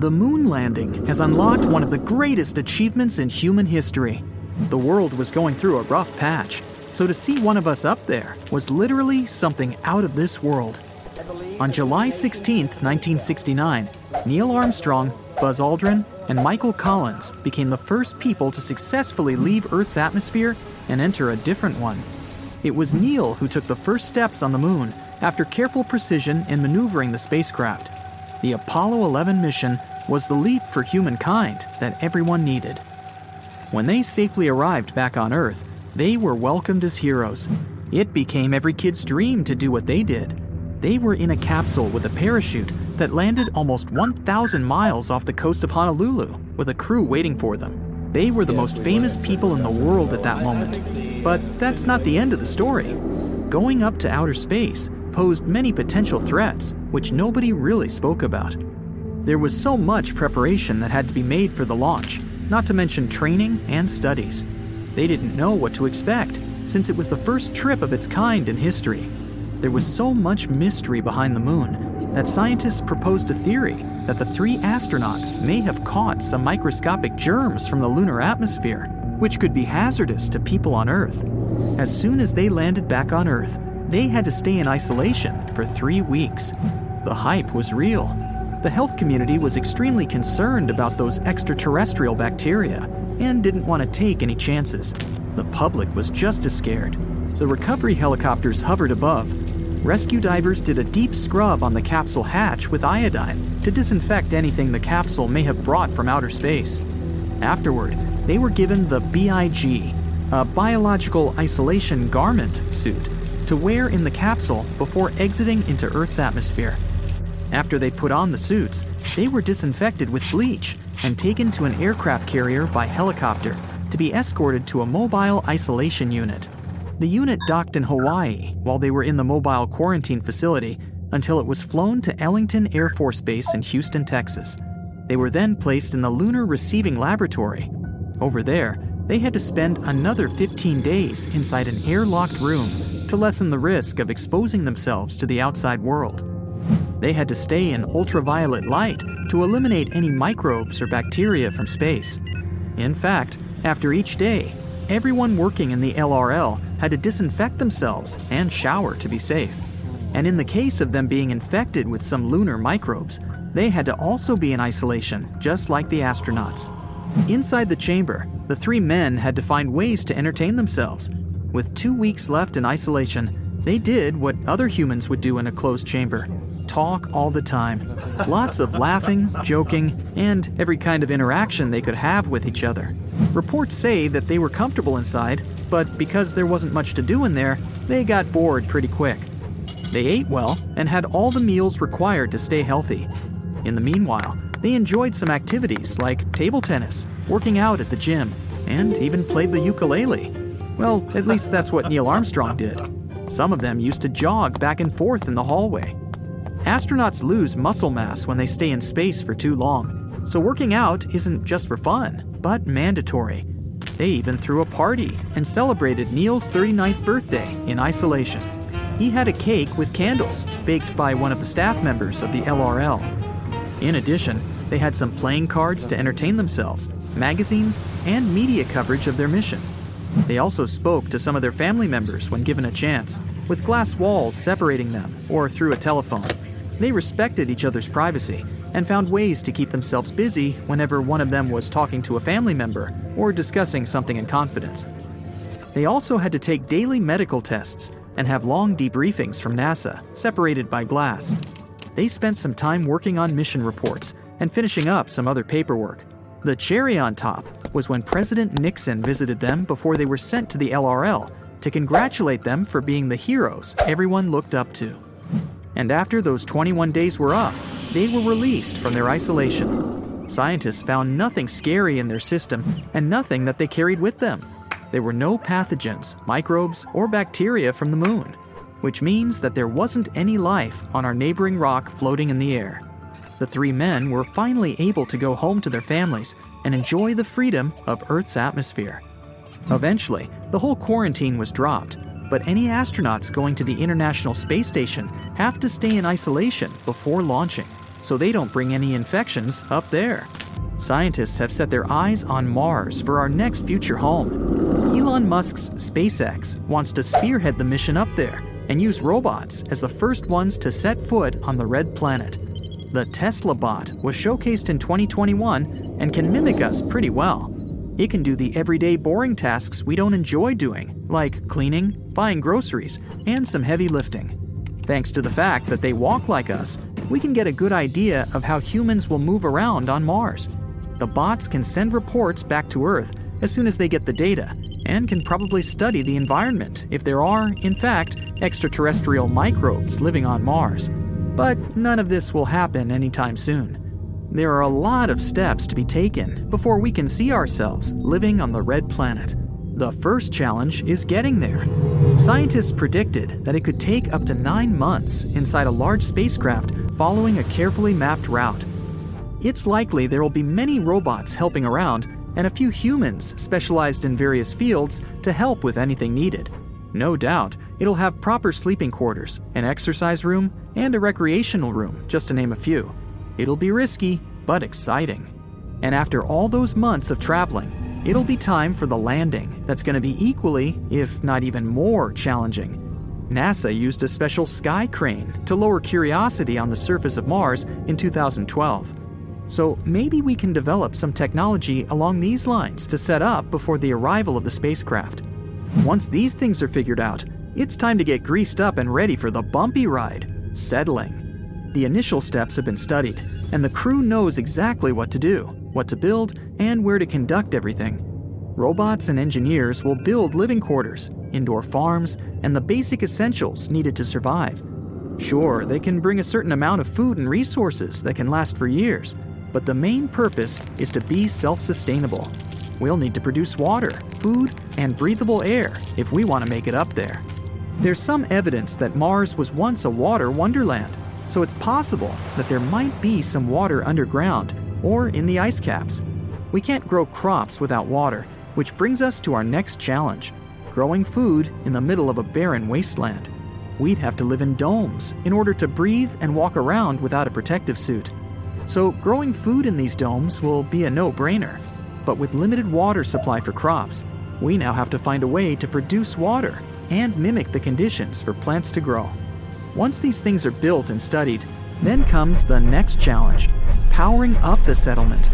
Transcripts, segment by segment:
The moon landing has unlocked one of the greatest achievements in human history. The world was going through a rough patch, so to see one of us up there was literally something out of this world. On July 16, 1969, Neil Armstrong, Buzz Aldrin, and Michael Collins became the first people to successfully leave Earth's atmosphere and enter a different one. It was Neil who took the first steps on the moon after careful precision in maneuvering the spacecraft. The Apollo 11 mission was the leap for humankind that everyone needed. When they safely arrived back on Earth, they were welcomed as heroes. It became every kid's dream to do what they did. They were in a capsule with a parachute that landed almost 1,000 miles off the coast of Honolulu with a crew waiting for them. They were the most famous people in the world at that moment. But that's not the end of the story. Going up to outer space posed many potential threats, which nobody really spoke about. There was so much preparation that had to be made for the launch, not to mention training and studies. They didn't know what to expect, since it was the first trip of its kind in history. There was so much mystery behind the moon that scientists proposed a theory that the three astronauts may have caught some microscopic germs from the lunar atmosphere, which could be hazardous to people on Earth. As soon as they landed back on Earth, they had to stay in isolation for three weeks. The hype was real. The health community was extremely concerned about those extraterrestrial bacteria and didn't want to take any chances. The public was just as scared. The recovery helicopters hovered above. Rescue divers did a deep scrub on the capsule hatch with iodine to disinfect anything the capsule may have brought from outer space. Afterward, they were given the BIG, a biological isolation garment suit, to wear in the capsule before exiting into Earth's atmosphere. After they put on the suits, they were disinfected with bleach and taken to an aircraft carrier by helicopter to be escorted to a mobile isolation unit. The unit docked in Hawaii while they were in the mobile quarantine facility until it was flown to Ellington Air Force Base in Houston, Texas. They were then placed in the Lunar Receiving Laboratory. Over there, they had to spend another 15 days inside an airlocked room to lessen the risk of exposing themselves to the outside world. They had to stay in ultraviolet light to eliminate any microbes or bacteria from space. In fact, after each day, everyone working in the LRL had to disinfect themselves and shower to be safe. And in the case of them being infected with some lunar microbes, they had to also be in isolation, just like the astronauts. Inside the chamber, the three men had to find ways to entertain themselves. With two weeks left in isolation, they did what other humans would do in a closed chamber talk all the time. Lots of laughing, joking, and every kind of interaction they could have with each other. Reports say that they were comfortable inside, but because there wasn't much to do in there, they got bored pretty quick. They ate well and had all the meals required to stay healthy. In the meanwhile, they enjoyed some activities like table tennis, working out at the gym, and even played the ukulele. Well, at least that's what Neil Armstrong did. Some of them used to jog back and forth in the hallway. Astronauts lose muscle mass when they stay in space for too long, so working out isn't just for fun, but mandatory. They even threw a party and celebrated Neil's 39th birthday in isolation. He had a cake with candles baked by one of the staff members of the LRL. In addition, they had some playing cards to entertain themselves, magazines, and media coverage of their mission. They also spoke to some of their family members when given a chance, with glass walls separating them or through a telephone. They respected each other's privacy and found ways to keep themselves busy whenever one of them was talking to a family member or discussing something in confidence. They also had to take daily medical tests and have long debriefings from NASA, separated by glass. They spent some time working on mission reports and finishing up some other paperwork. The cherry on top was when President Nixon visited them before they were sent to the LRL to congratulate them for being the heroes everyone looked up to. And after those 21 days were up, they were released from their isolation. Scientists found nothing scary in their system and nothing that they carried with them. There were no pathogens, microbes, or bacteria from the moon, which means that there wasn't any life on our neighboring rock floating in the air. The three men were finally able to go home to their families and enjoy the freedom of Earth's atmosphere. Eventually, the whole quarantine was dropped, but any astronauts going to the International Space Station have to stay in isolation before launching, so they don't bring any infections up there. Scientists have set their eyes on Mars for our next future home. Elon Musk's SpaceX wants to spearhead the mission up there and use robots as the first ones to set foot on the red planet. The Tesla bot was showcased in 2021 and can mimic us pretty well. It can do the everyday boring tasks we don't enjoy doing, like cleaning, buying groceries, and some heavy lifting. Thanks to the fact that they walk like us, we can get a good idea of how humans will move around on Mars. The bots can send reports back to Earth as soon as they get the data, and can probably study the environment if there are, in fact, extraterrestrial microbes living on Mars. But none of this will happen anytime soon. There are a lot of steps to be taken before we can see ourselves living on the red planet. The first challenge is getting there. Scientists predicted that it could take up to nine months inside a large spacecraft following a carefully mapped route. It's likely there will be many robots helping around and a few humans specialized in various fields to help with anything needed. No doubt, it'll have proper sleeping quarters, an exercise room, and a recreational room, just to name a few. It'll be risky, but exciting. And after all those months of traveling, it'll be time for the landing that's going to be equally, if not even more, challenging. NASA used a special sky crane to lower Curiosity on the surface of Mars in 2012. So maybe we can develop some technology along these lines to set up before the arrival of the spacecraft. Once these things are figured out, it's time to get greased up and ready for the bumpy ride settling. The initial steps have been studied, and the crew knows exactly what to do, what to build, and where to conduct everything. Robots and engineers will build living quarters, indoor farms, and the basic essentials needed to survive. Sure, they can bring a certain amount of food and resources that can last for years, but the main purpose is to be self sustainable. We'll need to produce water, food, and breathable air if we want to make it up there. There's some evidence that Mars was once a water wonderland, so it's possible that there might be some water underground or in the ice caps. We can't grow crops without water, which brings us to our next challenge growing food in the middle of a barren wasteland. We'd have to live in domes in order to breathe and walk around without a protective suit. So, growing food in these domes will be a no brainer. But with limited water supply for crops, we now have to find a way to produce water and mimic the conditions for plants to grow. Once these things are built and studied, then comes the next challenge powering up the settlement.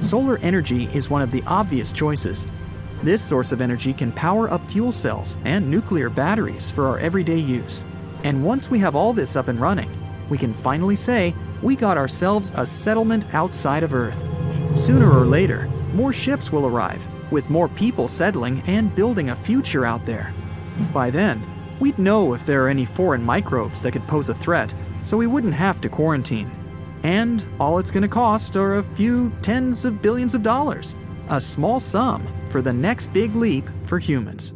Solar energy is one of the obvious choices. This source of energy can power up fuel cells and nuclear batteries for our everyday use. And once we have all this up and running, we can finally say we got ourselves a settlement outside of Earth. Sooner or later, more ships will arrive, with more people settling and building a future out there. By then, We'd know if there are any foreign microbes that could pose a threat, so we wouldn't have to quarantine. And all it's going to cost are a few tens of billions of dollars, a small sum for the next big leap for humans.